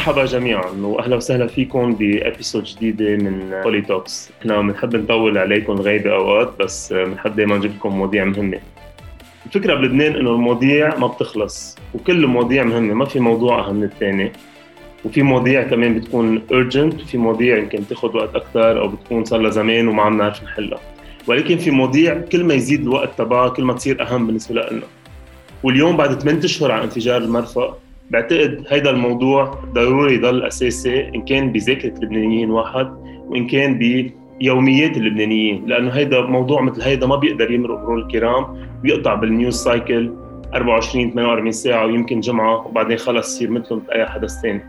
مرحبا جميعا واهلا وسهلا فيكم بإبيسود جديدة من بولي توكس إحنا بنحب نطول عليكم الغيبه أوقات بس بنحب دائما نجيب لكم مواضيع مهمة. الفكرة بلبنان إنه المواضيع ما بتخلص وكل المواضيع مهمة ما في موضوع أهم من الثاني. وفي مواضيع كمان بتكون urgent وفي مواضيع يمكن تاخذ وقت أكثر أو بتكون صار لها زمان وما عم نعرف نحلها. ولكن في مواضيع كل ما يزيد الوقت تبعها كل ما تصير أهم بالنسبة لنا. واليوم بعد 8 أشهر على انفجار المرفأ بعتقد هيدا الموضوع ضروري يضل أساسي إن كان بذاكره اللبنانيين واحد وإن كان بيوميات اللبنانيين لأنه هيدا موضوع مثل هيدا ما بيقدر يمرق مرور الكرام بيقطع بال news cycle 24 48 ساعة ويمكن جمعة وبعدين خلص يصير مثله مثل اي حدث ثاني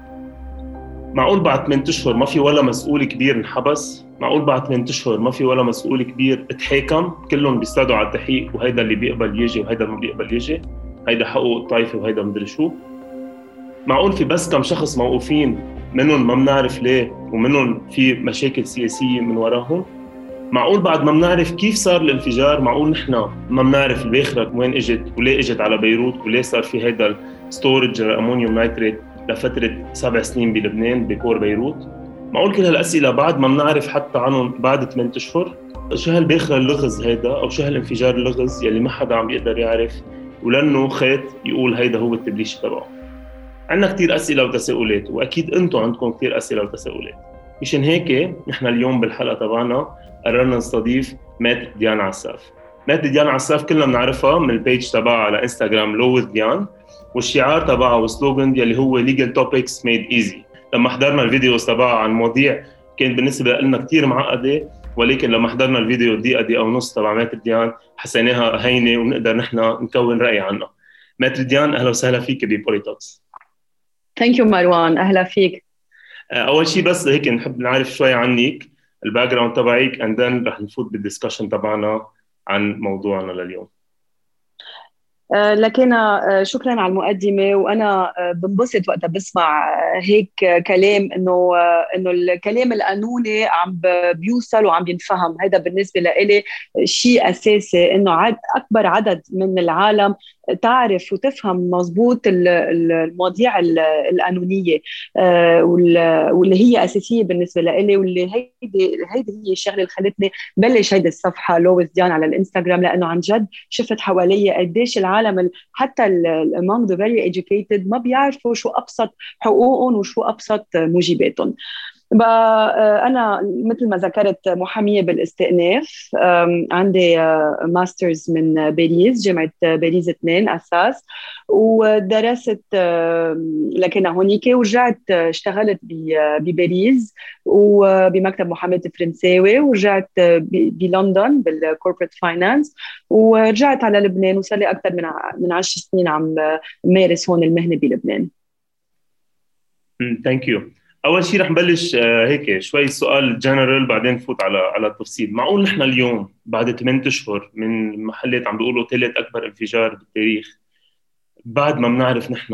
معقول بعد 8 أشهر ما في ولا مسؤول كبير انحبس؟ معقول بعد 8 أشهر ما في ولا مسؤول كبير اتحاكم؟ كلهم بيستدعوا على التحقيق وهيدا اللي بيقبل يجي وهيدا ما بيقبل يجي. هيدا حقوق الطائفة وهيدا مدري شو. معقول في بس كم شخص موقوفين منهم ما بنعرف ليه ومنهم في مشاكل سياسية من وراهم؟ معقول بعد ما بنعرف كيف صار الانفجار معقول نحن ما بنعرف الباخره وين إجت وليه إجت على بيروت وليه صار في هيدا ال storage ammonium nitrate لفترة سبع سنين بلبنان ببور بيروت؟ معقول كل هالأسئلة بعد ما بنعرف حتى عنهم بعد 8 أشهر؟ شو هالباخره اللغز هيدا أو شو هالانفجار اللغز يلي ما حدا عم بيقدر يعرف ولأنه خيط يقول هيدا هو التبليش تبعه؟ عندنا كثير أسئلة وتساؤلات وأكيد أنتم عندكم كثير أسئلة وتساؤلات. مشان هيك نحن اليوم بالحلقة تبعنا قررنا نستضيف maître ديان عساف. maître ديان عساف كلنا بنعرفها من ال page تبعها على انستغرام لو ديان والشعار تبعها وال slogan يلي هو legal topics made easy لما حضرنا ال videos تبعها عن مواضيع كان بالنسبة لنا كثير معقدة ولكن لما حضرنا الفيديو دقيقة دقيقة ونص تبع maître ديان حسيناها هينة ونقدر نحن نكون رأي عنها. maître ديان أهلا وسهلا فيك ببوليتوكس thank you مروان أهلا فيك. آه، أول شيء بس هيك نحب نعرف شوي عنك ال background تبعك and then رح نفوت بال discussion تبعنا عن موضوعنا لليوم. لكن آه، شكرا على المقدمة وأنا آه، بنبسط وقتها بسمع هيك كلام إنه إنه الكلام القانوني عم بيوصل وعم بينفهم هذا بالنسبة لإلي شيء أساسي إنه عد أكبر عدد من العالم تعرف وتفهم مضبوط المواضيع القانونية واللي هي أساسية بالنسبة لإلي واللي هيدي هيدي هي الشغلة اللي خلتني بلش هيدي الصفحة لويس ديان على الإنستغرام لأنه عن جد شفت حوالي قديش العالم العالم حتى among the very educated ما بيعرفوا شو أبسط حقوقهم وشو أبسط موجباتهم أنا مثل ما ذكرت محامية بالاستئناف عندي masters من باريس جامعة باريس اثنين أساس ودرست لكن هونيك ورجعت اشتغلت بباريس وبمكتب محاماة فرنساوي ورجعت بلندن بال corporate finance ورجعت على لبنان وصار لي أكثر من من 10 سنين عم مارس هون المهنة بلبنان. thank you. أول شيء رح نبلش آه، هيك شوي سؤال جنرال بعدين نفوت على على التفصيل. معقول نحن اليوم بعد 8 أشهر من محلات عم بيقولوا ثالث أكبر انفجار بالتاريخ بعد ما بنعرف نحن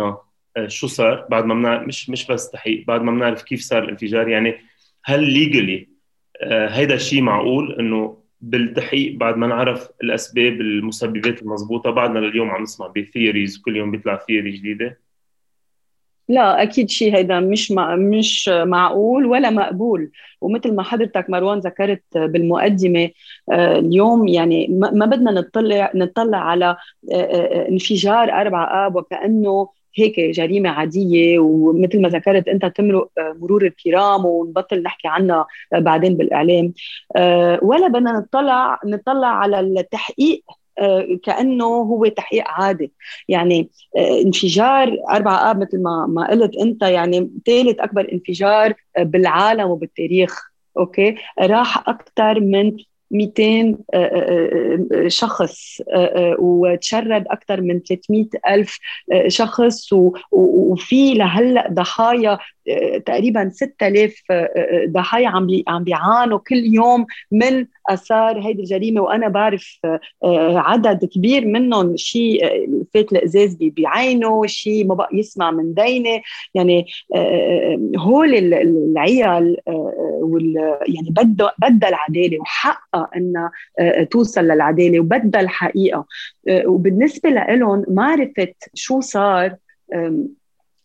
آه، شو صار بعد ما بنعرف مش مش بس تحقيق بعد ما بنعرف كيف صار الانفجار يعني هل legally آه، هيدا الشيء معقول إنه بالتحقيق بعد ما نعرف الأسباب المسببات المضبوطة بعدنا لليوم عم نسمع ب theories كل يوم بيطلع theory جديدة؟ لا أكيد شيء هيدا مش مع مش معقول ولا مقبول. ومثل ما حضرتك مروان ذكرت بالمقدمة آه، اليوم يعني ما بدنا نطلع نطلع على آه، آه، انفجار أربع آب وكأنه هيك جريمة عادية. ومثل ما ذكرت أنت تمرق مرور الكرام ونبطل نحكي عنها بعدين بالإعلام. ولا بدنا نطلع نطلع على التحقيق كأنه هو تحقيق عادي يعني آه، انفجار أربعة آب مثل ما ما قلت أنت يعني ثالث أكبر انفجار آه، بالعالم وبالتاريخ. أوكي؟ راح أكثر من 200 شخص وتشرد أكثر من 300 ألف شخص وفي لهلأ ضحايا تقريبا 6000 ضحايا عم عم بيعانوا كل يوم من آثار هيدي الجريمة وأنا بعرف آه، عدد كبير منهم شيء آه، فات الإزاز بعينه شيء ما بقى يسمع من دينة. يعني آه، هول العيال يعني بدها بدها العداله وحقها إنها توصل للعدالة وبدها الحقيقة. وبالنسبة لهم معرفه شو صار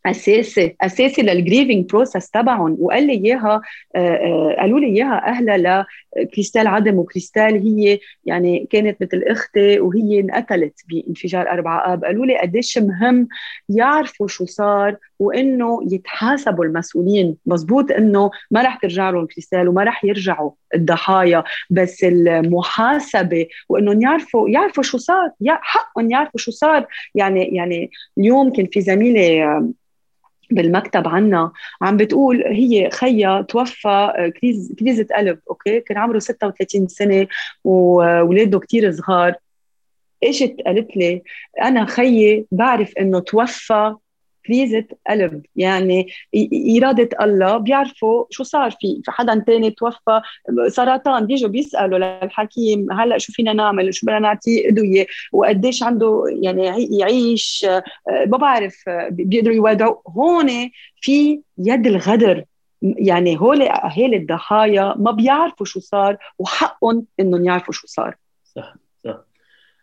اساسي اساسي لل grieving process تبعهم. وقال لي إياها آه، آه، قالوا لي إياها أهلها لكريستال عدم وكريستال هي يعني كانت مثل أختي وهي انقتلت بانفجار أربعة آب. قالوا لي قديش مهم يعرفوا شو صار وإنه يتحاسبوا المسؤولين. مزبوط إنه ما رح ترجع لهم كريستال وما رح يرجعوا الضحايا بس المحاسبة وإنهم يعرفوا يعرفوا شو صار. حقهم يعرفوا شو صار. يعني يعني اليوم كان في زميلة بالمكتب عنا عم بتقول هي خيا توفى آه، crise كريزة قلب okay؟ كان عمره 36 سنة واولاده كثير صغار. اجت قالت لي أنا خيي بعرف إنه توفى كريزة قلب يعني إرادة الله بيعرفوا شو صار في حدا تاني توفى. سرطان بيجوا بيسألوا للحكيم هلأ شو فينا نعمل؟ شو بدنا نعطيه أدوية؟ وقديش عنده يعني يعيش؟ ما بعرف بيقدروا يودعوا هون في يد الغدر. يعني هول اهالي الضحايا ما بيعرفوا شو صار وحقهم إنهم يعرفوا شو صار. صح صح.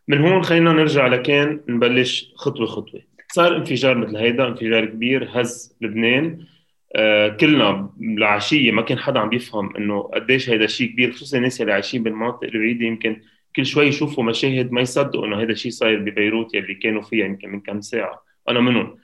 من هون خلينا نرجع لكان نبلش خطوة خطوة. صار انفجار مثل هيدا انفجار كبير هز لبنان. آه كلنا العشية ما كان حدا عم بيفهم إنه قديش هيدا شيء كبير خصوصا الناس اللي عايشين بالمناطق البعيدة. يمكن كل شوي يشوفوا مشاهد ما يصدقوا إنه هيدا الشيء صاير ببيروت يلي كانوا فيها يمكن من كم ساعة. أنا منهم.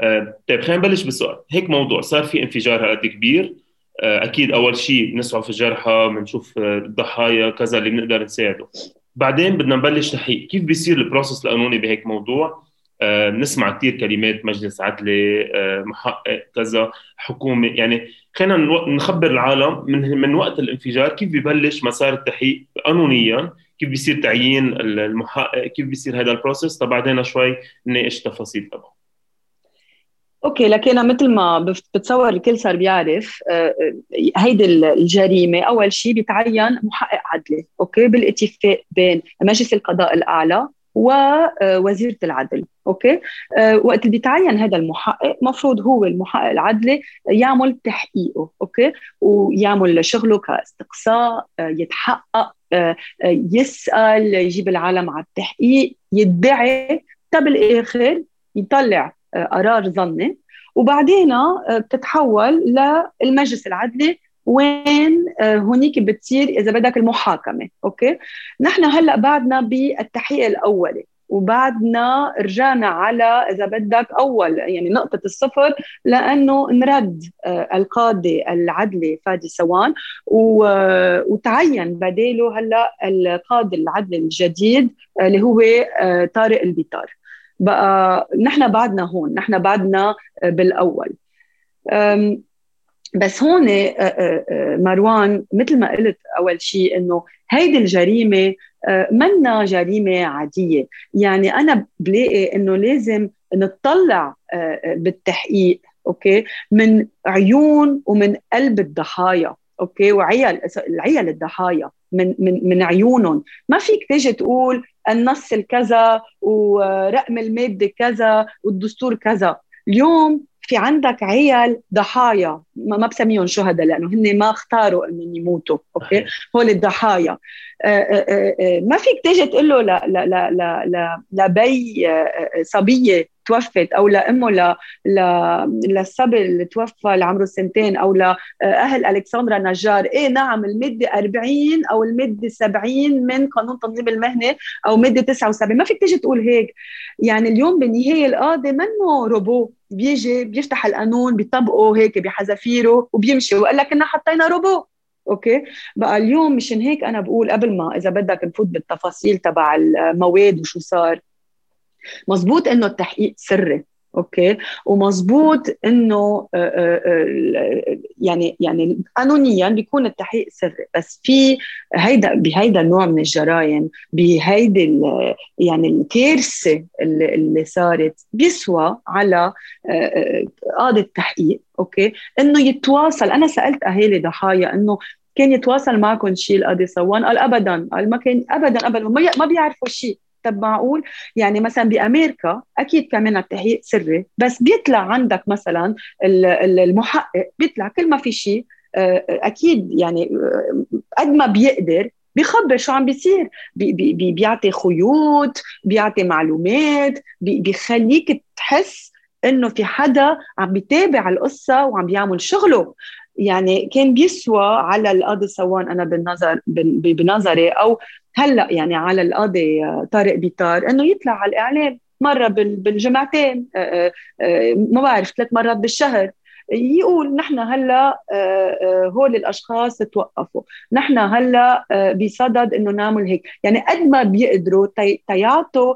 آه طيب خلينا نبلش بالسؤال. هيك موضوع صار في انفجار هالقد كبير. آه أكيد أول شيء بنسعى في الجرحى بنشوف الضحايا كذا اللي بنقدر نساعده. بعدين بدنا نبلش تحقيق كيف بيصير ال process القانوني بهيك موضوع؟ بنسمع كثير كلمات مجلس عدلي آه، محقق كذا حكومة. يعني خلينا نخبر العالم من من وقت الانفجار كيف ببلش مسار التحقيق قانونيا كيف بيصير تعيين المحقق كيف بيصير هذا ال process بعدين شوي نناقش التفاصيل تبعه. okay لكن مثل ما بتصور الكل صار بيعرف آه، هيدي الجريمة أول شيء بيتعين محقق عدلي okay بالاتفاق بين مجلس القضاء الأعلى ووزيره العدل. okay؟ أه وقت اللي بيتعين هذا المحقق مفروض هو المحقق العدلي يعمل تحقيقه. okay؟ ويعمل شغله كاستقصاء أه يتحقق يسأل يجيب العالم على التحقيق يدعي طب بالاخر يطلع قرار ظني. وبعدين بتتحول للمجلس العدلي وين آه، هونيك بتصير إذا بدك المحاكمة أوكي؟ نحن هلأ بعدنا بالتحقيق الأولي وبعدنا رجعنا على إذا بدك أول يعني نقطة الصفر لأنه نرد آه، القاضي العدلي فادي سوان وتعين بداله هلأ القاضي العدلي الجديد آه، اللي هو طارق البيطار. بقى نحن بعدنا هون نحن بعدنا بالأول. بس هون آه، آه، آه، مروان مثل ما قلت أول شيء إنه هيدي الجريمة منا جريمة عادية. يعني أنا بلاقي إنه لازم نطلع بالتحقيق okay؟ من عيون ومن قلب الضحايا okay؟ وعيال العيال الضحايا من من من عيونهم. ما فيك تيجي تقول النص الكذا ورقم المادة كذا والدستور كذا. اليوم في عندك عيال ضحايا ما بسميهم شهداء لأنه هن ما اختاروا انهم يموتوا أوكي هول الضحايا آه، آه، آه، ما فيك تيجي تقول له لا لا لا لا لبي صبيه توفت أو لامه ل ل للصبي اللي توفى اللي عمره سنتين أو لاهل ألكسندرا نجار. إيه نعم الماده 40 أو الماده 70 من قانون تنظيم المهنة أو ماده 79 ما فيك تيجي تقول هيك. يعني اليوم بالنهاية القاضي منه روبو. بيجي بيفتح القانون بيطبقه هيك بحذافيره وبيمشي. وقال لك انه حطينا robot. okay؟ بقى اليوم مشان هيك أنا بقول قبل ما إذا بدك نفوت بالتفاصيل تبع المواد وشو صار مزبوط إنه التحقيق سري أوكي؟ ومزبوط إنه آه، آه، آه، يعني يعني قانونيا بيكون التحقيق سري بس في هيدا بهيدا النوع من الجرائم بهيدي يعني الكارثة اللي, صارت بيسوى على قاضي التحقيق أوكي؟ إنه يتواصل أنا سألت أهالي ضحايا إنه كان يتواصل معكم شيء القاضي صوان؟ قال ابدا قال ما كان ابدا ابدا ما بيعرفوا شيء طب معقول؟ يعني مثلا بأمريكا أكيد كمان التحقيق سري بس بيطلع عندك مثلا المحقق بيطلع كل ما في شيء آه، أكيد يعني آه، قد ما بيقدر بيخبر شو عم بيصير. بي بي بيعطي خيوط بيعطي معلومات بي بيخليك تحس إنه في حدا عم بيتابع القصة وعم بيعمل شغله. يعني كان بيسوى على القاضي سوان أنا بالنظر بنظري أو هلأ يعني على القاضي طارق بيطار إنه يطلع على الإعلام مرة بالجمعتين ما بعرف ثلاث مرات بالشهر. يقول نحن هلأ هول الأشخاص توقفوا. نحن هلأ بصدد إنه نعمل هيك. يعني قد ما بيقدروا تيعطوا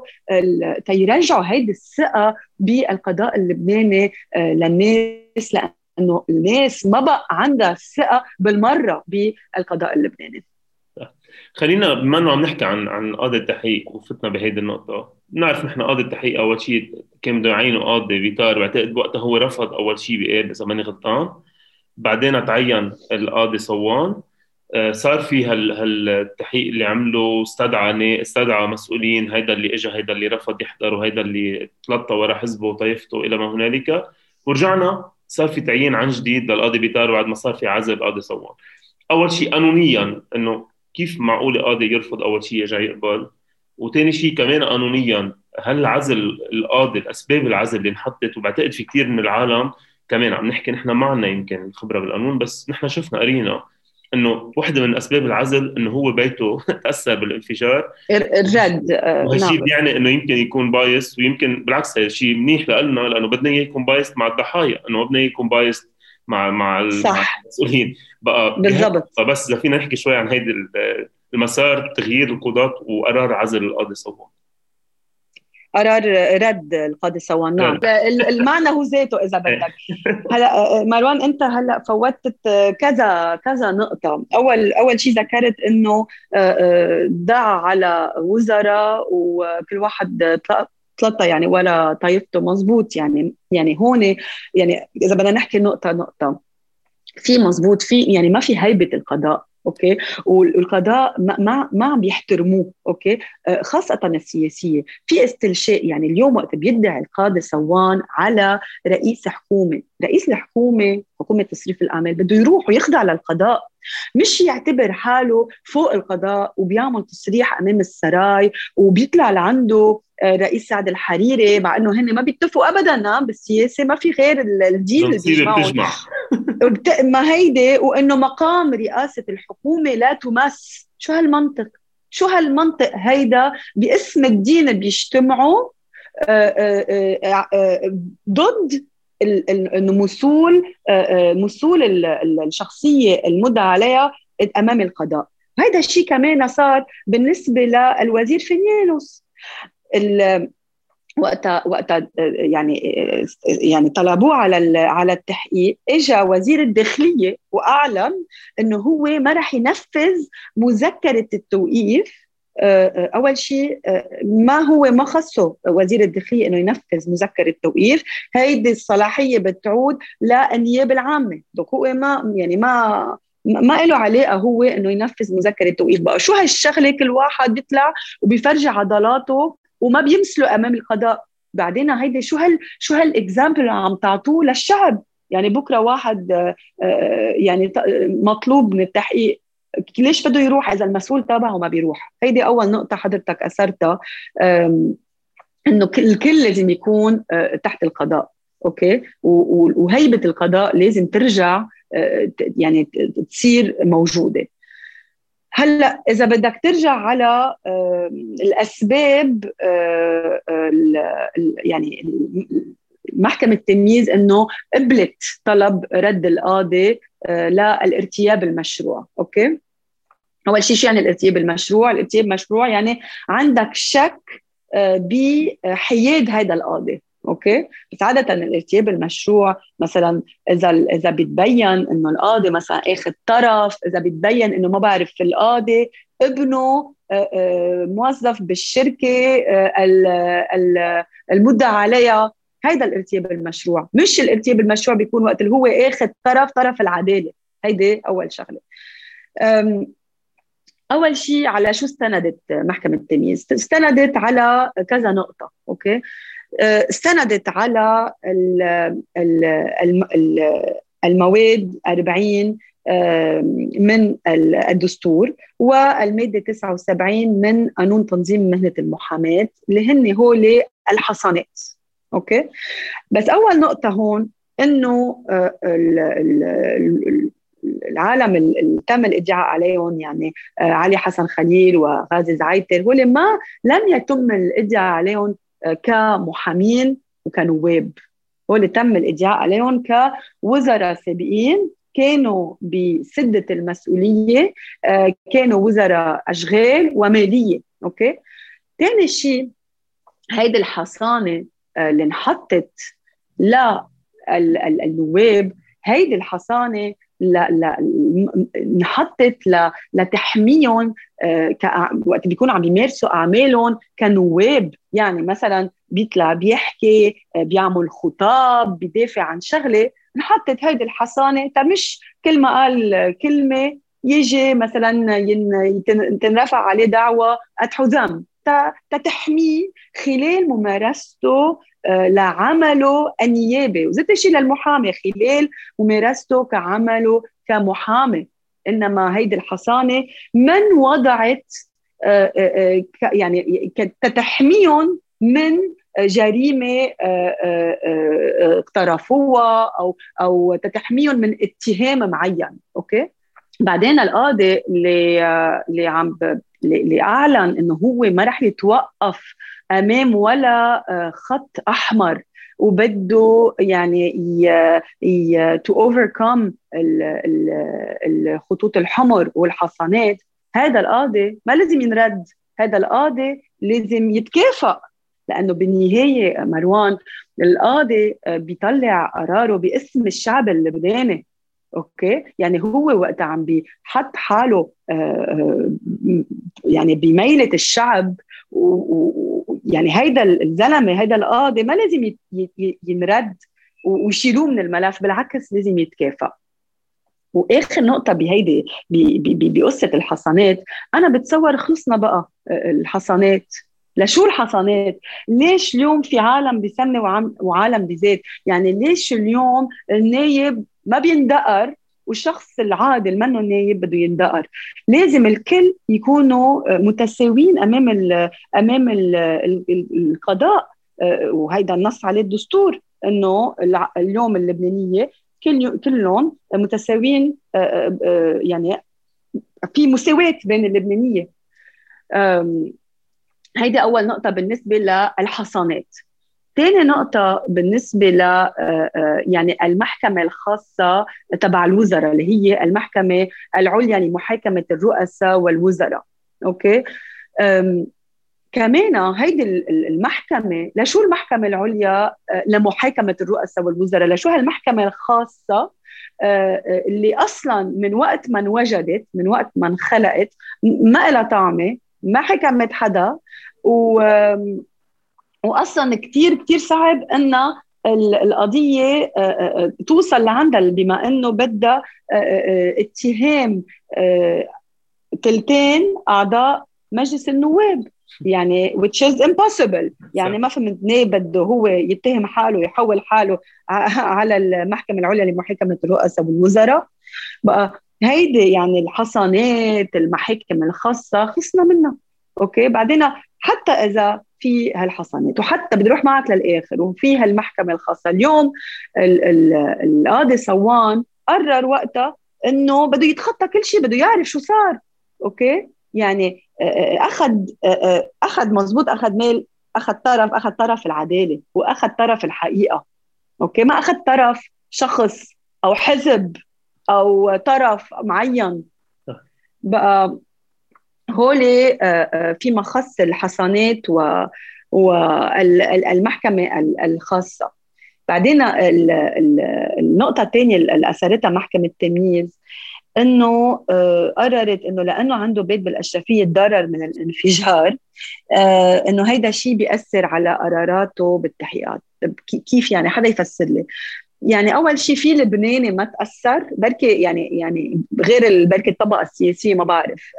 تيرجعوا هيدي الثقة بالقضاء اللبناني للناس لأنه الناس ما بقى عندها ثقة بالمرة بالقضاء اللبناني. خلينا بما إنه عم نحكي عن عن قاضي التحقيق وفتنا بهيدي النقطة، بنعرف نحن قاضي التحقيق أول شيء كان بده يعينوا قاضي فيتار بعتقد بوقتها هو رفض أول شيء بقير إذا ماني غلطان، بعدين تعين القاضي صوان. آه، صار في هال هالتحقيق اللي عمله استدعى استدعى مسؤولين هيدا اللي اجى هيدا اللي رفض يحضر وهيدا اللي تلطى ورا حزبه وطائفته إلى ما هنالك. ورجعنا صار في تعيين عن جديد للقاضي بيتار بعد ما صار في عزل القاضي صوان. أول شيء قانونيا إنه كيف معقول قاضي يرفض أول شيء يرجع يقبل؟ وثاني شيء كمان قانونيا هل عزل القاضي الأسباب العزل اللي انحطت وبعتقد في كثير من العالم كمان عم نحكي نحن ما عندنا يمكن خبره بالقانون بس نحن شفنا قرينا إنه واحدة من أسباب العزل إنه هو بيته تاثر بالانفجار الرد آه، وهالشيء نعم. يعني إنه يمكن يكون بايس ويمكن بالعكس هذا الشيء منيح لنا لأنه بدنا إياه يكون بايس مع الضحايا إنه ما بدنا إياه يكون بايس مع مع صح. المسؤولين بقى بالضبط فبس إذا فينا نحكي شوي عن هيدي المسار تغيير القضاة وقرار عزل القاضي صوان قرار رد القاضي صوان نعم. المعنى هو ذاته إذا بدك. هلا مروان أنت هلا فوتت كذا كذا نقطة. أول أول شيء ذكرت إنه دعا على وزراء وكل واحد ثلاثة يعني ولا طائفته مزبوط يعني يعني هون يعني إذا بدنا نحكي نقطة نقطة. في مزبوط في يعني ما في هيبة القضاء. okay؟ والقضاء ما ما, عم بيحترموه okay؟ آه، خاصة السياسية. في استلشاء يعني اليوم وقت بيدعي القاضي سوان على رئيس حكومة. رئيس الحكومة حكومة تصريف الأعمال بده يروح ويخضع للقضاء. مش يعتبر حاله فوق القضاء وبيعمل تصريح أمام السراي وبيطلع لعنده آه، رئيس سعد الحريري مع إنه هن ما بيتفقوا ابدا بالسياسة ما في غير الدين اللي بيجمعهم ما هيدي وإنه مقام رئاسة الحكومة لا تمس. شو هالمنطق؟ شو هالمنطق هيدا باسم الدين بيجتمعوا آه، آه، ضد إنه مسول مسول الشخصية المدعى عليها أمام القضاء. هذا الشيء كمان صار بالنسبة للوزير فينيانوس وقتها وقتها يعني يعني طلبوه على على التحقيق اجى وزير الداخلية وأعلن إنه هو ما راح ينفذ مذكرة التوقيف. أول شيء ما هو ما خصه وزير الداخلية إنه ينفذ مذكرة التوقيف. هيدي الصلاحية بتعود للنيابه العامة. هو ما يعني ما ما له علاقة هو إنه ينفذ مذكرة التوقيف. بقى شو هالشغلة كل واحد بيطلع وبيفرجي عضلاته وما بيمثلوا أمام القضاء. بعدين هيدي شو هال شو هالاكزامبل اللي عم تعطوه للشعب؟ يعني بكرة واحد آه، آه، يعني مطلوب من التحقيق. ليش بده يروح إذا المسؤول تبعه ما بيروح؟ هيدي أول نقطة حضرتك أثرتها إنه الكل لازم يكون آه، تحت القضاء أوكي؟ وهيبة القضاء لازم ترجع يعني تصير موجودة. هلا إذا بدك ترجع على الأسباب يعني محكمة التمييز إنه قبلت طلب رد القاضي للارتياب المشروع okay؟ أول شيء شو يعني الارتياب المشروع؟ الارتياب المشروع يعني عندك شك بحياد هذا القاضي. okay؟ بس عادة الارتياب المشروع مثلا إذا إذا بتبين إنه القاضي مثلا آخذ طرف إذا بتبين إنه ما بعرف القاضي ابنه آه، آه، موظف بالشركة آه، المدعى عليها. هيدا الارتياب المشروع. مش الارتياب المشروع بيكون وقت اللي هو آخذ طرف طرف العدالة. هيدي أول شغلة. أول شيء على شو استندت محكمة التمييز؟ استندت على كذا نقطة okay؟ استندت على المواد 40 من الدستور والمادة 79 من قانون تنظيم مهنة المحاماة اللي هن هول الحصانات. okay؟ بس أول نقطة هون إنه آه، العالم اللي تم الإدعاء عليهم يعني آه، علي حسن خليل وغازي زعيتر هول ما لم يتم الإدعاء عليهم آه، كمحامين وكنواب هول تم الإدعاء عليهم كوزراء سابقين كانوا بسدة المسؤولية كانوا وزراء أشغال ومالية. okay؟ ثاني شيء هيدي الحصانة اللي انحطت للنواب هيدي الحصانة لا لا انحطت لتحميهم آه، وقت بيكونوا عم بيمارسوا أعمالهم كنواب. يعني مثلا بيطلع بيحكي آه، بيعمل خطاب بيدافع عن شغلة. انحطت هيدي الحصانة مش كل ما قال كلمة يجي مثلا تنرفع عليه دعوة قد حزام تتحميه خلال ممارسته آه، لعمله النيابي وزيت الشيء للمحامي خلال ممارسته كعمله كمحامي. إنما هيدي الحصانة من وضعت آه، آه، يعني تتحميهم من جريمة اقترفوها أو أو تتحميهم من اتهام معين. أوكي؟ بعدين القاضي اللي اللي عم اللي اعلن إنه هو ما رح يتوقف أمام ولا آه، خط أحمر وبده يعني تو اوفركم الخطوط الحمر والحصانات. هذا القاضي ما لازم ينرد هذا القاضي لازم يتكافئ لأنه بالنهاية مروان القاضي آه، بيطلع قراره باسم الشعب اللبناني. أوكي يعني هو وقت عم بيحط حاله آه، يعني بميلة الشعب ويعني هيدا الزلمة هيدا القاضي ما لازم ينرد ويشيلوه من الملف بالعكس لازم يتكافئ وآخر نقطة بهيدي بقصة الحصانات أنا بتصور خلصنا بقى آه، الحصانات لشو الحصانات؟ ليش اليوم في عالم بسمي وعالم بزيت؟ يعني ليش اليوم النايب ما بيندقر والشخص العادي اللي منه نايب بده يندقر. لازم الكل يكونوا متساويين أمام ال أمام ال القضاء. آه، وهيدا النص عليه الدستور إنه اليوم اللبنانية كل كلهم متساويين آه، آه، يعني في مساواة بين اللبنانية. هيدي أول نقطة بالنسبة للحصانات. ثاني نقطة بالنسبة ل آه، آه، يعني المحكمة الخاصة تبع الوزراء اللي هي المحكمة العليا لمحاكمة الرؤساء والوزراء. أوكي؟ كمان هيدي المحكمة لشو المحكمة العليا آه، لمحاكمة الرؤساء والوزراء؟ لشو هالمحكمة الخاصة اللي أصلا من وقت ما انوجدت من وقت ما انخلقت ما لها طعمة ما حكمت حدا و واصلا كثير كثير صعب ان القضية آه، آه، آه، توصل لعندها بما إنه بدها اتهام ثلثين أعضاء مجلس النواب. يعني which is impossible. يعني ما فهمت ليه بده هو يتهم حاله يحول حاله على المحكمة العليا لمحاكمة الرؤساء والوزراء. بقى هيدي يعني الحصانات المحاكم الخاصة خلصنا منها. okay؟ بعدين حتى إذا في هالحصانات وحتى بدي أروح معك للآخر وفي هالمحكمة الخاصة. اليوم القاضي صوان قرر وقتها إنه بده يتخطى كل شيء بده يعرف شو صار. okay؟ يعني أخذ أخذ مزبوط أخذ مال أخذ طرف أخذ طرف العدالة وأخذ طرف الحقيقة. أوكي؟ ما أخذ طرف شخص أو حزب أو طرف معين. بقى هولي آه، آه، فيما خص الحصانات والمحكمة الخاصة. بعدين النقطة الثانية اللي أثرتها محكمة التمييز إنه آه، قررت إنه لأنه عنده بيت بالأشرفية تضرر من الانفجار إنه هيدا الشيء بيأثر على قراراته بالتحقيقات. كيف يعني؟ حدا يفسر لي. يعني أول شيء في لبناني ما تأثر بركي يعني يعني غير بركي الطبقة السياسية ما بعرف.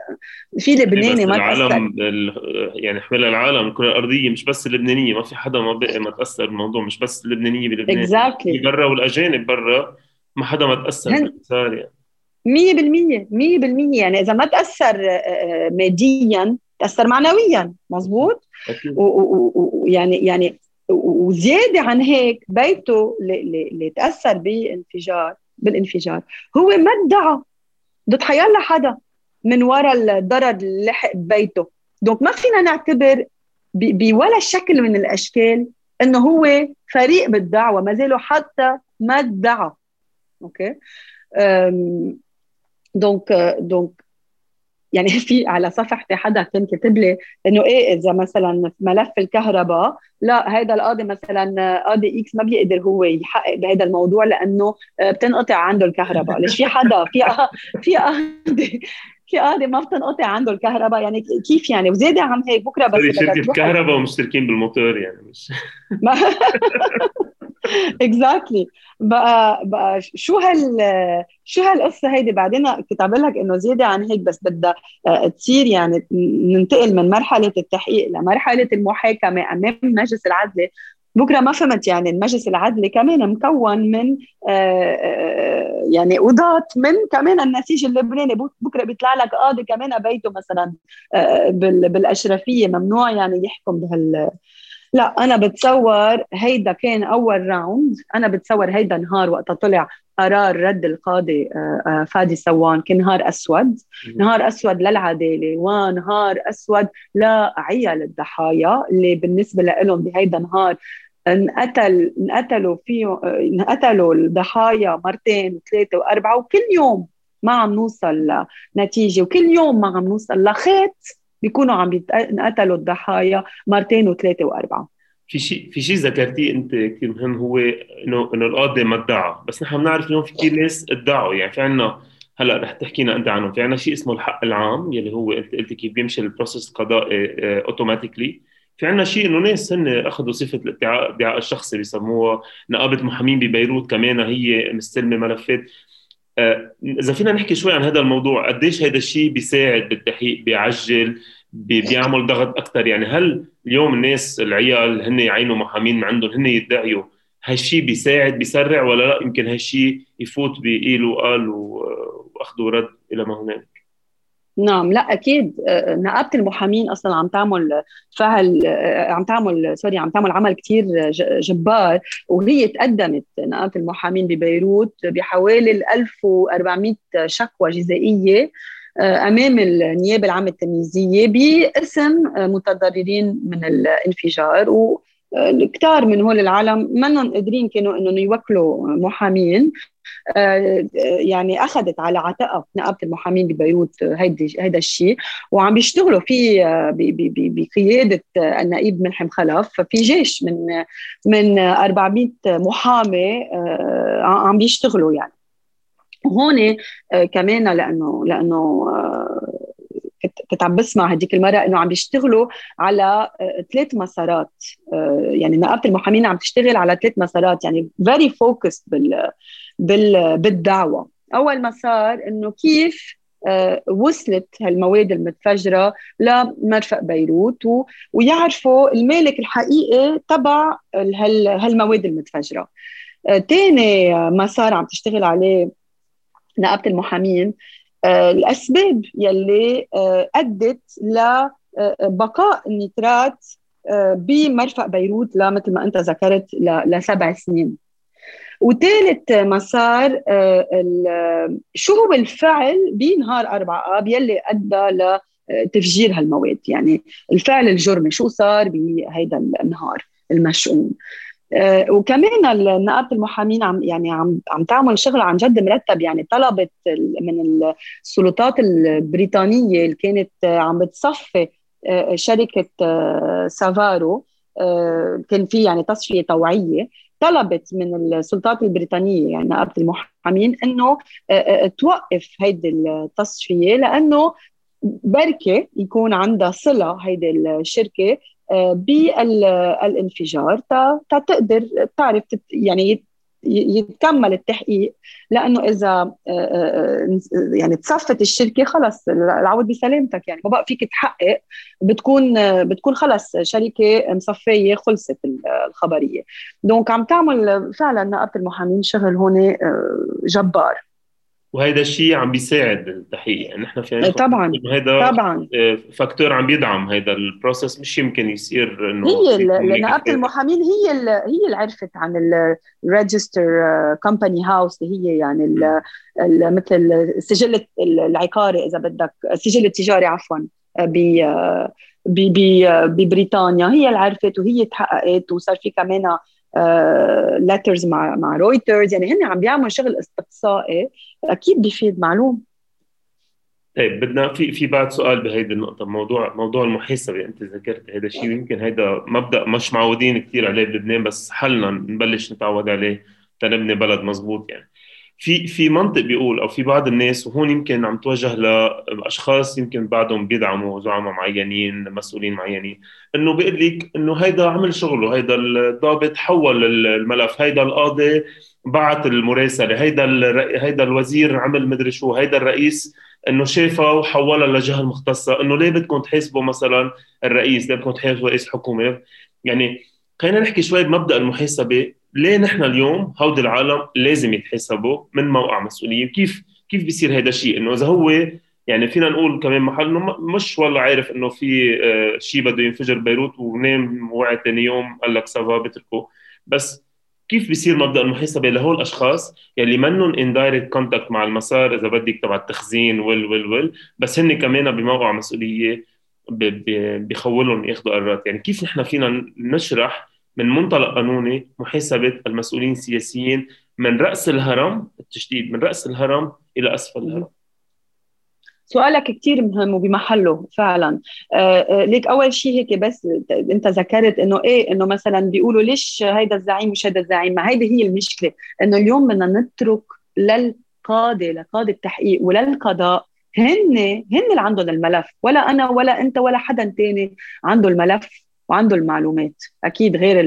في لبناني ما العالم تاثر يعني حول العالم الكره الارضيه مش بس اللبنانيه ما في حدا ما بقي ما تأثر بالموضوع مش بس اللبنانيه بلبنان. Exactly. برا والأجانب برا ما حدا ما تأثر هن... صار يعني. مية بالمية مية بالمية. يعني إذا ما تأثر آه، آه، ماديا تأثر معنويا مزبوط؟ ويعني يعني وزيادة عن هيك بيته اللي, اللي تاثر بانفجار بالانفجار. هو ما ادعى. ضد حيلا حدا من وراء الضرر اللي لحق ببيته. donc ما فينا نعتبر بولا شكل من الأشكال إنه هو فريق بالدعوة. ما زالوا حتى ما ادعى. okay؟ donc donc يعني في على صفحتي حدا كان كاتب لي إنه إيه إذا مثلا في ملف الكهرباء لا هذا القاضي مثلا قاضي إكس ما بيقدر هو يحقق بهذا الموضوع لأنه آه، بتنقطع عنده الكهرباء. ليش في حدا في في قاضي في قاضي ما بتنقطع عنده الكهرباء. يعني كيف يعني؟ وزياده عن هيك بكرة بس شركة كهرباء ومشتركين بالموتور يعني مش exactly بقى بقى شو هال شو هالقصة هيدي؟ بعدين كتب لك إنه زيادة عن هيك بس بدها آه، تصير يعني ننتقل من مرحلة التحقيق لمرحلة المحاكمة. امام مجلس العدل؟ بكرة ما فهمت يعني المجلس العدلي كمان مكون من آه، آه، يعني قضاة من كمان النسيج اللبناني. بكرة بيطلع لك قاضي كمان بيته مثلا بالأشرفية ممنوع يعني يحكم بهال لا أنا بتصور هيدا كان أول راوند أنا بتصور هيدا نهار وقت طلع قرار رد القاضي آه، آه، فادي سوان كان نهار اسود نهار أسود للعدالة ونهار أسود لعيال الضحايا اللي بالنسبة لهم بهيدا النهار انقتل انقتلوا فيه انقتلوا الضحايا مرتين وثلاثة وأربعة وكل يوم ما عم نوصل لنتيجة وكل يوم ما عم نوصل لخيط. بيكونوا عم ينقتلوا الضحايا مرتين وثلاثة وأربعة. في شيء في شيء ذكرتيه أنت كثير مهم هو انه إنه القاضي ما ادعى بس نحن بنعرف اليوم في كثير ناس ادعوا يعني في عندنا هلأ رح تحكينا أنت عنهم. في عندنا شيء اسمه الحق العام يلي هو انت قلت كيف بيمشي ال process القضائي automatically في عندنا شيء إنه ناس هن أخذوا صفة الادعاء الشخصي بيسموها نقابة محامين ببيروت. كمان هي مستلمة ملفات. آه، إذا فينا نحكي شوي عن هذا الموضوع قديش هذا الشيء بيساعد بالتحقيق بيعجل بيعمل ضغط أكثر يعني هل اليوم الناس العيال هن يعينوا محامين من عندهم هن يدعيوا هالشيء بيساعد بيسرع ولا لا؟ يمكن هالشيء يفوت بقيل وقال واخذ ورد إلى ما هنالك نعم لا أكيد. آه، نقابة المحامين أصلا عم تعمل فعل آه، عم تعمل سوري عم تعمل عمل كثير جبار. وهي تقدمت نقابة المحامين ببيروت بحوالي 1400 شكوى جزائية آه، أمام النيابة العامة التمييزية باسم متضررين من الانفجار. و كثار من هول العالم منهم قادرين كانوا انه يوكلوا محامين. آه، يعني أخذت على عاتقها نقابة المحامين ببيروت هيدا الشيء وعم بيشتغلوا في بقيادة النقيب ملحم خلف في جيش من من 400 محامي آه، عم بيشتغلوا يعني. هون آه، كمان لأنه لأنه كنت عم بسمع هديك المرة إنه عم بيشتغلوا على ثلاث مسارات. يعني نقابة المحامين عم تشتغل على ثلاث مسارات يعني very focused بال بالدعوة. أول مسار إنه كيف آه، وصلت هالمواد المتفجرة لمرفق بيروت ويعرفوا المالك الحقيقي تبع هالمواد المتفجرة. ثاني آه، مسار عم تشتغل عليه نقابة المحامين آه، الأسباب يلي أدت لبقاء النيترات بمرفق بيروت لمثل ما أنت ذكرت لسبع سنين. وثالث مسار آه، شو هو الفعل بنهار 4 آب يلي أدى لتفجير هالمواد؟ يعني الفعل الجرمي شو صار بهيدا النهار المشؤوم؟ آه، وكمان نقابة المحامين عم يعني عم عم تعمل شغل عن جد مرتب يعني طلبت من السلطات البريطانية اللي كانت عم بتصفي آه، شركة سافارو كان في يعني تصفية طوعيه طلبت من السلطات البريطانية يعني نقابة المحامين إنه آه، آه، توقف هيدي التصفية لأنه بركة يكون عندها صلة هيدي الشركة آه، بالانفجار تقدر تعرف يعني يتكمل التحقيق. لأنه إذا آه، آه، آه، يعني تصفت الشركة خلص العود بسلامتك يعني. ما بقى فيك تحقق بتكون بتكون خلص شركة مصفية خلصت الخبرية. دونك عم تعمل فعلا نقابة المحامين شغل هون جبار. وهذا الشيء عم بيساعد التحقيق يعني نحن في طبعا هذا طبعا. factor عم بيدعم هذا ال process مش يمكن يصير إنه هي نقابه المحامين هي هي اللي عرفت عن ال register Company House اللي هي يعني ال ال مثل السجل العقاري إذا بدك السجل التجاري عفوا ببريطانيا. هي اللي عرفت وهي تحققت وصار في كمان letters مع مع رويترز يعني هن عم بيعملوا شغل استقصائي. أكيد بيفيد معلوم. طيب بدنا في في بعد سؤال بهيدي النقطة. موضوع موضوع المحاسبة أنت ذكرت هذا الشيء. يمكن هيدا مبدأ مش معودين كثير عليه بلبنان بس حلّنا نبلش نتعود عليه. تنبني بلد مزبوط يعني. في في منطق بيقول أو في بعض الناس وهون يمكن عم توجه لأشخاص يمكن بعدهم بيدعموا زعماء معينين مسؤولين معينين إنه بيقول لك إنه هيدا عمل شغله هيدا الضابط حول الملف هيدا القاضي بعت المراسلة هيدا هيدا الوزير عمل مدري شو هيدا الرئيس إنه شافها وحولها للجهه المختصة إنه ليه بدكم تحاسبوا مثلا الرئيس؟ ليه بدكم تحاسبوا رئيس حكومة؟ يعني خلينا نحكي شوي بمبدأ المحاسبة ليه نحن اليوم هودي العالم لازم يتحسبوا من موقع مسؤولية؟ كيف كيف بيصير هذا الشيء؟ إنه إذا هو يعني فينا نقول كمان محل إنه مش والله عارف إنه في آه، شيء بده ينفجر بيروت ونام وعد ثاني يوم قال لك ça va بتركه. بس كيف بيصير مبدأ المحاسبة لهول الأشخاص يلي منهم in direct contact مع المسار إذا بدك تبع التخزين وال وال وال بس هن كمان بموقع مسؤولية بيخولهم ياخذوا قرارات. يعني كيف نحن فينا نشرح من منطلق قانوني محاسبة المسؤولين السياسيين من رأس الهرم التشديد من رأس الهرم إلى أسفل الهرم. سؤالك كثير مهم وبمحله فعلا. آه, آه، ليك أول شيء هيك بس أنت ذكرت إنه إيه إنه مثلا بيقولوا ليش هيدا الزعيم مش هيدا الزعيم؟ ما هيدي هي المشكلة إنه اليوم بدنا نترك للقاضي لقاضي التحقيق وللقضاء هن هن اللي عندهم الملف. ولا أنا ولا أنت ولا حدا تاني عنده الملف. وعنده المعلومات. أكيد غير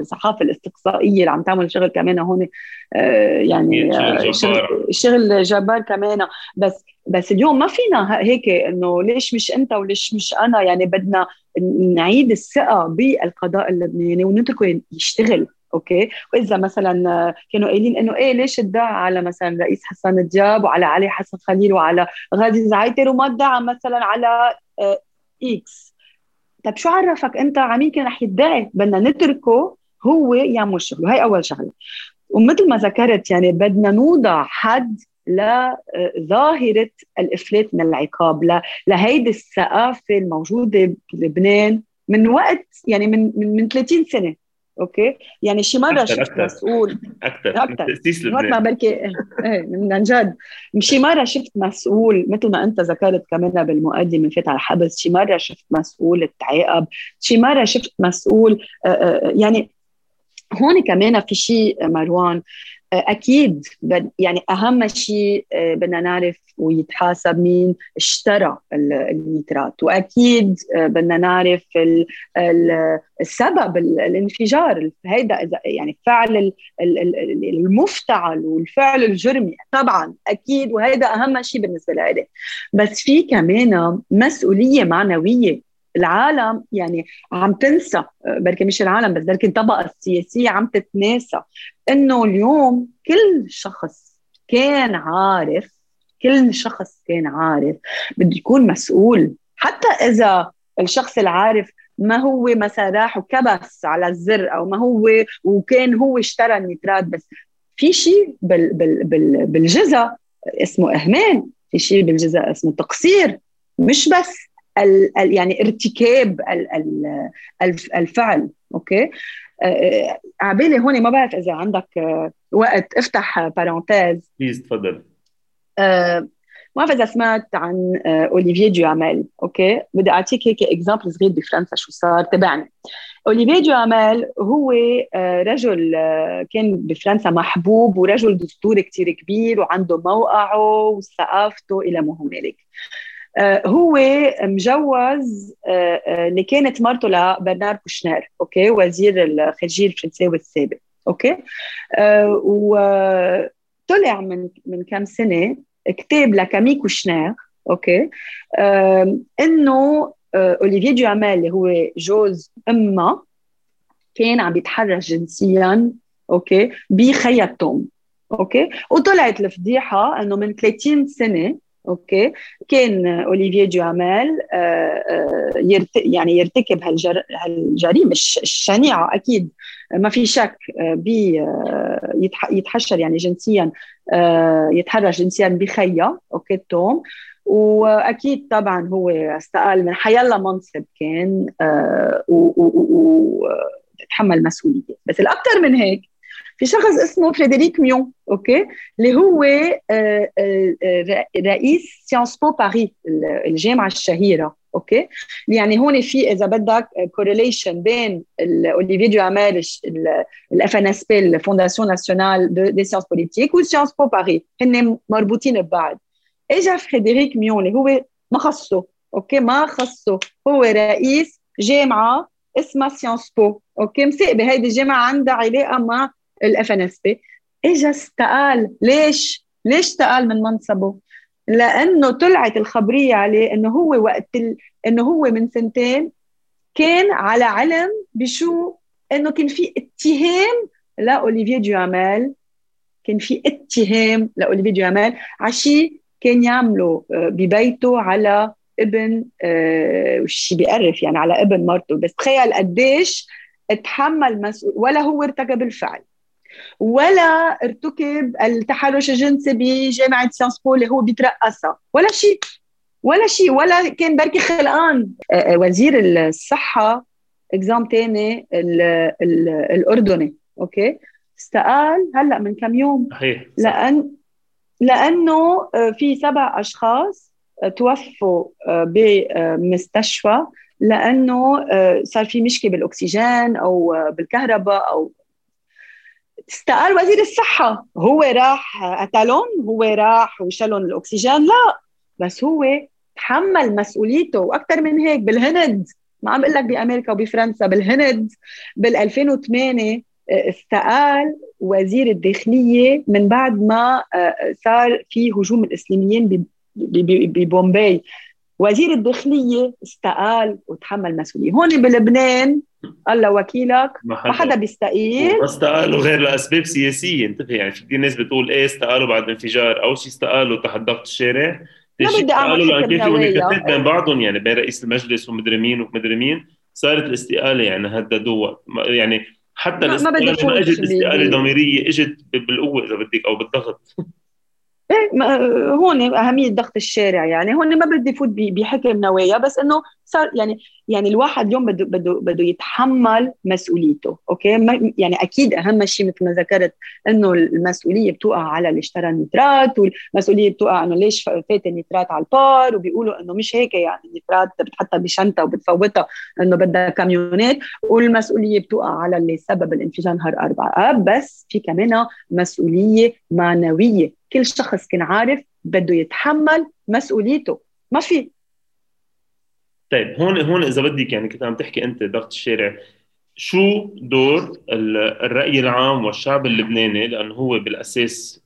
الصحافة الاستقصائية اللي عم تعمل شغل كمان هون آه، يعني شغل, شغل جبار كمان. بس بس اليوم ما فينا هيك إنه ليش مش أنت وليش مش أنا؟ يعني بدنا نعيد الثقة بالقضاء اللبناني ونتركه يشتغل أوكي؟ وإذا مثلا كانوا قايلين إنه إيه ليش ادعى على مثلا رئيس حسن دياب وعلى علي حسن خليل وعلى غادي زعيتر وما ادعى مثلا على X طيب شو عرفك أنت عمين كان رح يدعي؟ بدنا نتركه هو يعمل شغله. هاي أول شغلة. ومثل ما ذكرت يعني بدنا نوضع حد لظاهرة الإفلات من العقاب لهيدي الثقافة الموجودة بلبنان من وقت يعني من من, من 30 سنة. okay؟ يعني شي مرة شفت. مسؤول. أكثر أكثر ما بركي إيه من جد. شي مرة شفت مسؤول مثل ما أنت ذكرت كمان بالمقدمة فات على حبس شي مرة شفت مسؤول تعاقب شي مرة شفت مسؤول آه، آه، يعني هون كمان في شيء مروان أكيد. يعني أهم شيء آه، بدنا نعرف ويتحاسب مين اشترى النيترات وأكيد آه، بدنا نعرف السبب الانفجار. هيدا يعني فعل المفتعل والفعل الجرمي. طبعا أكيد. وهذا أهم شيء بالنسبة لي بس في كمان مسؤولية معنوية. العالم يعني عم تنسى بركي مش العالم بس بركي الطبقه السياسيه عم تتناسى إنه اليوم كل شخص كان عارف كل شخص كان عارف بده يكون مسؤول. حتى إذا الشخص العارف ما هو مثلا راح وكبس على الزر أو ما هو وكان هو اشترى النيترات بس في شيء بال بال بال بالجزء اسمه إهمال في شيء بالجزء اسمه تقصير مش بس ال يعني ارتكاب الفعل okay؟ آه، آه، عبالي هون ما بعرف إذا عندك آه، وقت. افتح parenthèse please تفضل. ما بعرف إذا سمعت عن Olivier Duhamel okay؟ بدي أعطيك هيك example صغير بفرنسا شو صار. تبعني. Olivier Duhamel هو رجل كان بفرنسا محبوب ورجل دستوري كتير كبير وعنده موقعه وثقافته إلى ما هنالك هو مجوز آه، آه، اللي كانت مرته ل Bernard Kouchner okay؟ وزير الخارجية الفرنساوي السابق okay؟ وطلع من من كم سنة كتاب ل Camille Kouchner okay؟ إنه Olivier Duhamel اللي هو جوز أمها كان عم يتحرش جنسيا okay؟ بخيا توأم okay؟ وطلعت الفضيحة إنه من 30 سنة okay. كان Olivier Duhamel آه، آه، يعني يرتكب هالجريمة. الشنيعة أكيد. ما في شك بي يتحشر يعني جنسيا يتحرش جنسيا بخيا. okay توأم. وأكيد طبعا هو استقال من حيلا منصب كان وتحمل مسؤولية. بس الأكثر من هيك في شخص اسمه Frédéric Mion okay اللي هو آه، آه، آه، رئيس Sciences Po Paris الجامعة الشهيرة okay يعني هون في إذا بدك correlation بين Olivier Duhamel ال FNSP ال Fondation nationale des sciences politiques وال Sciences Po Paris هن مربوطين ببعض. إجا Frédéric Mion اللي هو ما خصه okay ما خصه هو رئيس جامعة اسمها Sciences Po okay مساقبه هيدي الجامعة عندها علاقة مع ال FNSP اجى استقال. ليش؟ ليش استقال من منصبه؟ لأنه طلعت الخبرية عليه إنه هو وقت ال... إنه هو من سنتين كان على علم بشو إنه كان في اتهام لأوليفية ديوامال كان في اتهام لأوليفية ديوامال على شيء كان يعمله آه، ببيته على ابن آه وشي بيقرف يعني على ابن مرته. بس تخيل قديش تحمل مسؤول ولا هو ارتكب الفعل. ولا ارتكب التحرش الجنسي بجامعة سيانس بو اللي هو بيترأسها ولا شيء. ولا شيء. ولا كان بركي خلقان. آه، آه، وزير الصحة إكزام تاني الأردني. أوكي؟ استقال هلأ من كم يوم؟ صحيح لأن لأنه آه، في سبع أشخاص توفوا بمستشفى لأنه صار في مشكلة بالأكسجين أو بالكهرباء أو استقال وزير الصحة. هو راح قتلهم هو راح وشلهم الأكسجين. لا بس هو تحمل مسؤوليته وأكثر من هيك بالهند. ما عم بقول لك بأمريكا وبفرنسا بالهند بال 2008 آه، استقال وزير الداخلية من بعد ما آه، صار في هجوم الإسلاميين ببومباي. وزير الداخلية استقال وتحمل مسؤولية. هون بلبنان الله وكيلك ما حدا. بيستقيل. بس استقالوا غير لأسباب سياسية انتبه يعني في كثير ناس بتقول إيه استقالوا بعد الانفجار أول شيء استقالوا تحت ضغط الشارع. ما بدي أعمل حكم بين بعضهم يعني بين رئيس المجلس ومدري مين ومدري مين صارت الاستقالة يعني هددوها يعني حتى الاستقالة ما إجت استقالة ضميرية إجت بالقوة إذا بدك أو بالضغط. إيه هون أهمية ضغط الشارع يعني. هون ما بدي فوت بحكم نوايا بس إنه صار يعني يعني الواحد اليوم بده بده بده يتحمل مسؤوليته أوكي؟ يعني أكيد أهم شيء مثل ما ذكرت إنه المسؤولية بتوقع على اللي اشترى النترات والمسؤولية بتوقع إنه ليش فات النترات على البار وبيقولوا إنه مش هيك يعني. النترات بتحطها بشنطة وبتفوتها إنه بدها كاميونات والمسؤولية بتوقع على اللي سبب الانفجار نهار اربعه بس في كمان مسؤولية معنوية. كل شخص كان عارف بده يتحمل مسؤوليته. ما في. طيب هون هون إذا بدك يعني كنت عم تحكي أنت ضغط الشارع شو دور الرأي العام والشعب اللبناني؟ لأنه هو بالأساس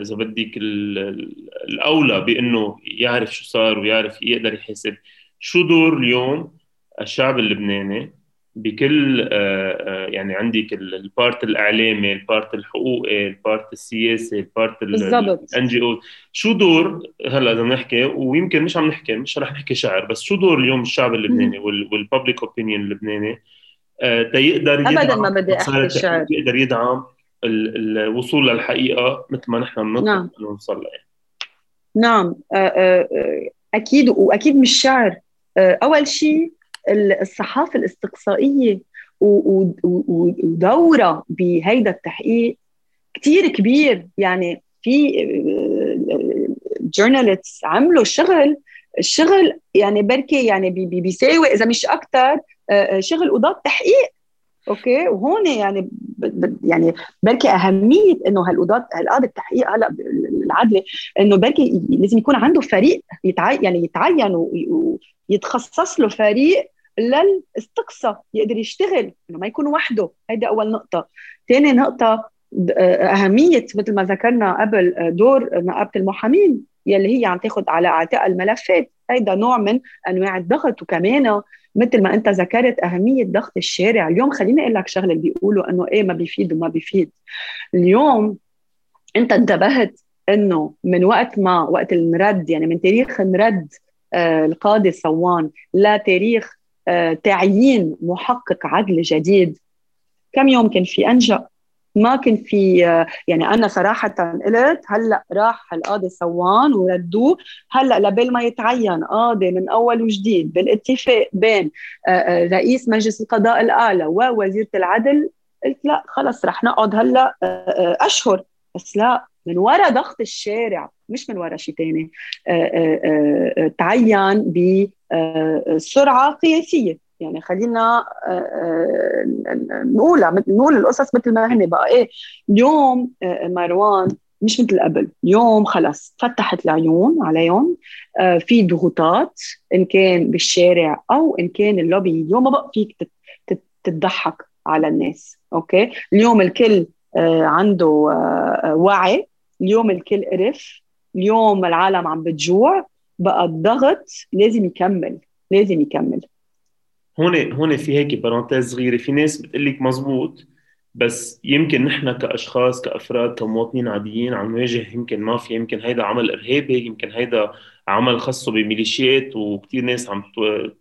إذا بدك الأولى بأنه يعرف شو صار ويعرف يقدر يحاسب. شو دور اليوم الشعب اللبناني بكل آه، آه، يعني عندك ال part الإعلامي ال part الحقوقي ال part السياسي ال part ال NGO شو دور هلأ اذا نحكي ويمكن مش عم نحكي مش رح نحكي شارع بس شو دور اليوم الشعب اللبناني وال public opinion اللبناني؟ آه، تيقدر يدعم ابدا ما بدي أحكي شعر. يقدر يدعم الوصول للحقيقة مثل ما نحن بنطلب نعم. نوصل لها. نعم. أكيد وأكيد مش شعر. أول شيء الصحافة الاستقصائية ودورها بهيدا التحقيق كتير كبير. يعني في جورناليست عملوا شغل الشغل يعني بركي يعني بيساوي إذا مش أكثر شغل قضاة تحقيق. أوكي؟ وهون يعني يعني بركي أهمية إنه هالقضاة هالقاضي التحقيق هلا العدلة إنه بركي لازم يكون عنده فريق يتعين يعني يتعين ويتخصص له فريق للاستقصاء يقدر يشتغل إنه ما يكون وحده. هيدي أول نقطة. ثاني نقطة أهمية مثل ما ذكرنا قبل دور نقابة المحامين يلي هي عم تاخذ على أعتاق الملفات. هيدا نوع من أنواع الضغط. وكمان مثل ما أنت ذكرت أهمية ضغط الشارع. اليوم خليني أقول لك شغلة اللي بيقولوا إنه إيه ما بيفيد وما بيفيد. اليوم أنت انتبهت إنه من وقت ما وقت المرد يعني من تاريخ آه القاضي صوان لتاريخ آه تعيين محقق عدل جديد. كم يوم كان في أنجا؟ ما كان في يعني أنا صراحة قلت هلأ راح القاضي صوان وردوه هلأ لبال ما يتعين قاضي من أول وجديد بالاتفاق بين آه، آه، رئيس مجلس القضاء الأعلى ووزيرة العدل. قلت لا خلص رح نقعد هلأ آه، أشهر. بس لا من وراء ضغط الشارع مش من وراء شيء ثاني تعين بسرعة قياسية. يعني خلينا آه، آه، نقولها نقول القصص مثل ما هن بقى. إيه؟ اليوم آه، مروان مش مثل قبل. اليوم خلص فتحت العيون عليهم في ضغوطات إن كان بالشارع أو إن كان اللوبي. اليوم ما بقى فيك تضحك على الناس. أوكي؟ اليوم الكل عنده وعي. اليوم الكل قرف. اليوم العالم عم بتجوع. بقى الضغط لازم يكمل لازم يكمل. هون هون في هيك fr: parenthèse صغيرة. في ناس بتقول لك مزبوط بس يمكن نحن كأشخاص كأفراد كمواطنين عاديين عم نواجه يمكن مافيا يمكن هيدا عمل إرهابي يمكن هيدا عمل خاصه بميليشيات وكثير ناس عم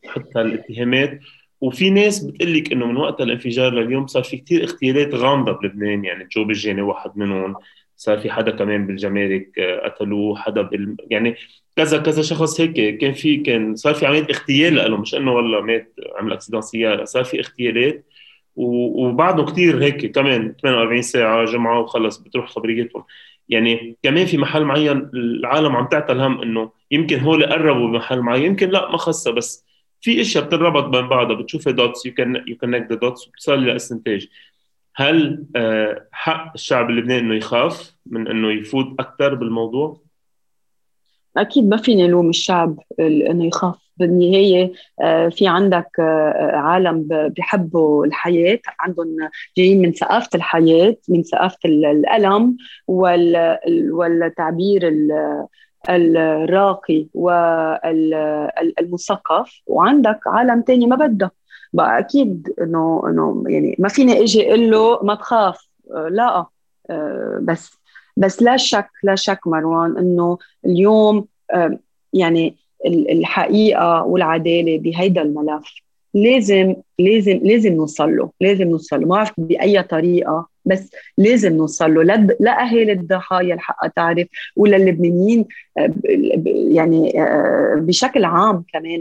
تحط هالاتهامات. وفي ناس بتقول لك إنه من وقت الانفجار لليوم صار في كثير اغتيالات غامضة بلبنان يعني جو الجاني واحد منهم. صار في حدا كمان بالجمارك آه، قتلوه حدا بال... يعني كذا كذا شخص هيك كان في كان صار في عملية اغتيال له مش إنه والله مات عمل اكسيدان سياره صار في اغتيالات. وبعده كثير هيك كمان 48 ساعة جمعة وخلص بتروح خبريتهم يعني كمان في محل معين العالم عم تعطى الهم إنه يمكن هول قربوا بمحل معين يمكن لا ما خصها بس في إشياء بتنربط بين بعضها بتشوفي dots you can you connect the dots وبتصل لإستنتاج. هل آه، حق الشعب اللبناني إنه يخاف من إنه يفوت أكثر بالموضوع؟ أكيد ما فيني نلوم الشعب إنه يخاف بالنهاية. آه، في عندك آه، عالم بيحبوا الحياة. عندهم جايين من ثقافة الحياة من ثقافة الألم والتعبير الراقي والمثقف وعندك عالم تاني ما بدها بقى أكيد إنه إنه يعني ما فيني إجي أقول له ما تخاف. آه، لا. آه، بس بس لا شك لا شك مروان إنه اليوم آه، يعني الحقيقة والعدالة بهيدا الملف. لازم لازم لازم نوصل له لازم نوصل له. ما بعرف بأي طريقة بس لازم نوصل له. لاهالي الضحايا الحق تعرف وللبنانيين آه، يعني آه، بشكل عام كمان.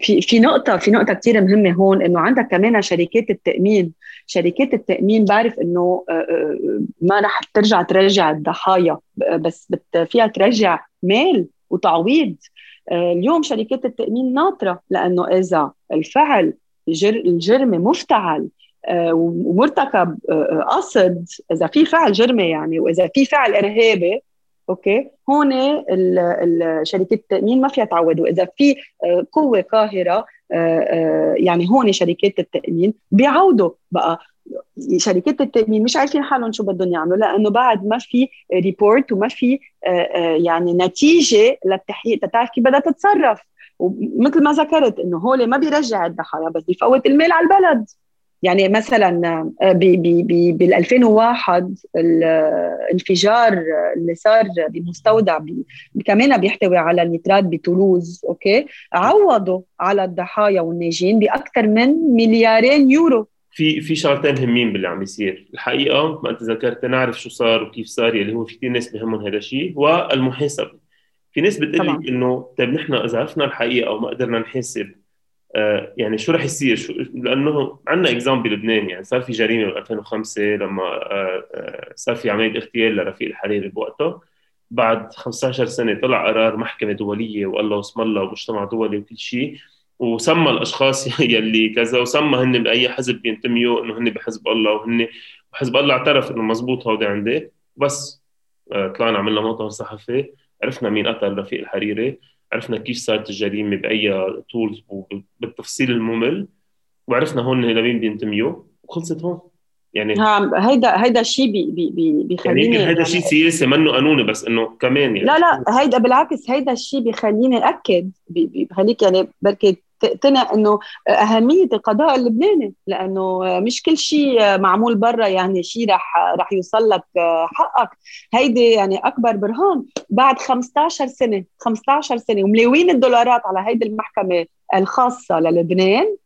في في نقطة في نقطة كثير مهمة هون إنه عندك كمان شركات التأمين. شركات التأمين بعرف إنه آه، ما رح ترجع ترجع الضحايا بس فيها ترجع مال وتعويض. اليوم شركات التأمين ناطرة لأنه إذا الفعل الجرم مفتعل آه، ومرتكب آه، آه، قصد إذا في فعل جرمي يعني وإذا في فعل إرهابي أوكي هون شركه التأمين ما فيها تعود. وإذا في قوة قاهرة يعني هون شركات التأمين بيعودوا بقى شركات التأمين مش عارفين حالهم شو بدهم يعملوا لأنه بعد ما في report وما في يعني نتيجة للتحقيق تعرف كيف بدها تتصرف. ومثل ما ذكرت إنه هول ما بيرجع الضحايا بس بيفوت المال على البلد. يعني مثلا آه، بال 2001 الانفجار اللي صار بمستودع كمان بيحتوي على النيترات بتولوز أوكي؟ عوضوا على الضحايا والناجين بأكثر من مليارين يورو. في في شغلتين مهمين باللي عم بيصير. الحقيقة ما أنت ذكرت نعرف شو صار وكيف صار اللي هو في كثير ناس بهمهم هذا الشيء والمحاسبه في ناس بتقول لي إنه طيب نحن إذا عرفنا الحقيقة وما قدرنا نحاسب آه، يعني شو رح يصير؟ شو لأنه عندنا اكزام بلبنان يعني صار في جريمة بال 2005 لما آه، آه، صار في عملية اغتيال لرفيق الحريري بوقتها بعد 15 سنة طلع قرار محكمة دولية والله واسم الله ومجتمع دولي وكل شيء. وسمى الأشخاص يلي كذا وسمى هن بأي حزب بينتميوا إنه هن بحزب الله وهن وحزب الله اعترف إنه مزبوط هودي عندي. بس طلعنا عملنا مؤتمر صحفي عرفنا مين قتل رفيق الحريري عرفنا كيف صارت الجريمة بأي tools وبالتفصيل الممل وعرفنا هون لمين بينتميوا وخلصت هون. يعني هيدا هيدا الشيء بي بي بيخليني يعني هيدا شيء يعني سياسي منه قانوني بس إنه كمان يعني لا لا هيدا بالعكس هيدا الشيء بيخليني أكد بيخليك يعني بركي تقتنع إنه أهمية القضاء اللبناني لأنه مش كل شيء معمول برا يعني شيء رح رح يوصل لك حقك. هيدي يعني أكبر برهان. بعد 15 سنة 15 سنة ومليوين الدولارات على هيدي المحكمة الخاصة للبنان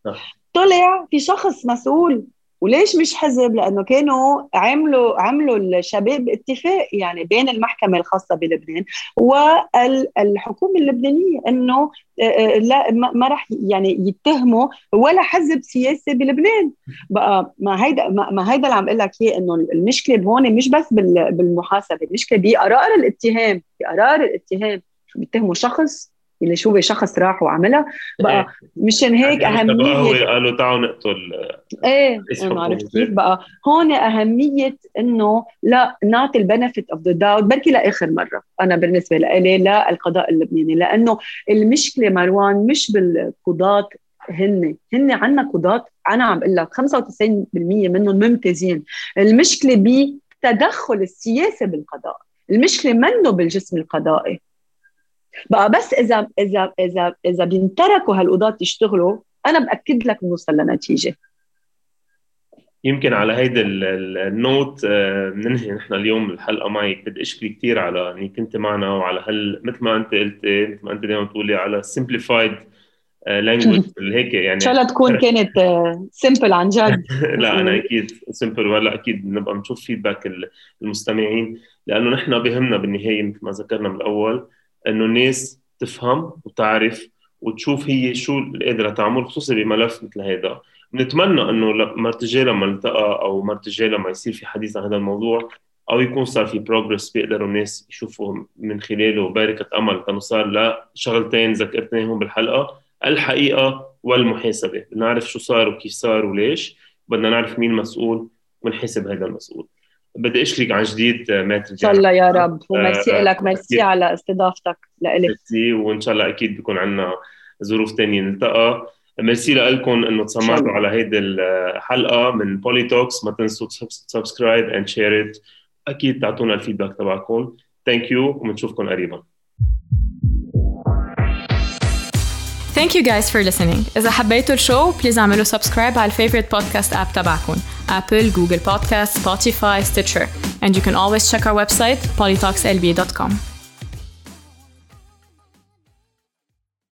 طلع في شخص مسؤول وليش مش حزب؟ لأنه كانوا عملوا عملوا الشباب اتفاق يعني بين المحكمة الخاصة بلبنان والحكومة اللبنانية إنه لا ما راح يعني يتهموا ولا حزب سياسي بلبنان بقى ما هيدا ما هيدا اللي عم أقول لك إياه إنه المشكلة هون مش بس بالمحاسبة المشكلة بقرار الاتهام بقرار الاتهام بيتهموا شخص اللي شو شخص راح وعملها. بقى إيه. مشان هيك يعني أهمية قالوا تعالوا نقتل إيه عرفت كيف بقى. هون أهمية إنه لا نعطي ال benefit of the doubt بركي لآخر مرة أنا بالنسبة لي لا القضاء اللبناني. لأنه المشكلة مروان مش بالقضاة هن. هن عنا قضاة أنا عم أقول لك 95% منهم ممتازين. المشكلة بتدخل السياسي بالقضاء. المشكلة منه بالجسم القضائي. بقى بس إذا إذا إذا إذا بينتركوا هالقضاة يشتغلوا أنا بأكد لك بنوصل لنتيجة. يمكن على هيدا النوت آه، بننهي نحن اليوم الحلقة معك بدي اشكري كثير على انك كنت معنا وعلى هال مثل ما أنت قلتي مثل ما أنت دائما بتقولي على سمبليفايد language هيك يعني إن شاء الله تكون كانت simple آه، عن جد. لا أنا أكيد simple ولا أكيد نبقى نشوف feedback المستمعين. لأنه نحن بهمنا بالنهاية مثل ما ذكرنا من الأول. إنه الناس تفهم وتعرف وتشوف هي شو اللي قادرة تعمل خصوصا بملف مثل هذا بنتمنى إنه مرت الجاي لما نلتقى أو مرت الجاي لما يصير في حديث عن هذا الموضوع أو يكون صار في progress بيقدروا الناس يشوفوا من خلاله بارقة أمل إنه صار لشغلتين ذكرتناهم بالحلقة الحقيقة والمحاسبة. بدنا نعرف شو صار وكيف صار وليش بدنا نعرف مين مسؤول ونحاسب هذا المسؤول. بدي اشكرك عن جديد آه، مات إن شاء الله يا رب. وميرسي آه لك ميرسي على استضافتك لإلك. ميرسي وإن شاء الله أكيد بيكون عندنا ظروف ثانية نلتقى. ميرسي لكم إنه تسمعتوا على هيدي الحلقة من Poly Talks ما تنسوا subscribe and share it أكيد تعطونا ال feedback تبعكم. thank you وبنشوفكم قريبا. Thank you guys for listening. إذا حبيتوا الشو بليز اعملوا سبسكرايب على الفيفورite podcast app تبعكم Apple, Google Podcast, Spotify, Stitcher. And you can always check our website polytalkslb.com.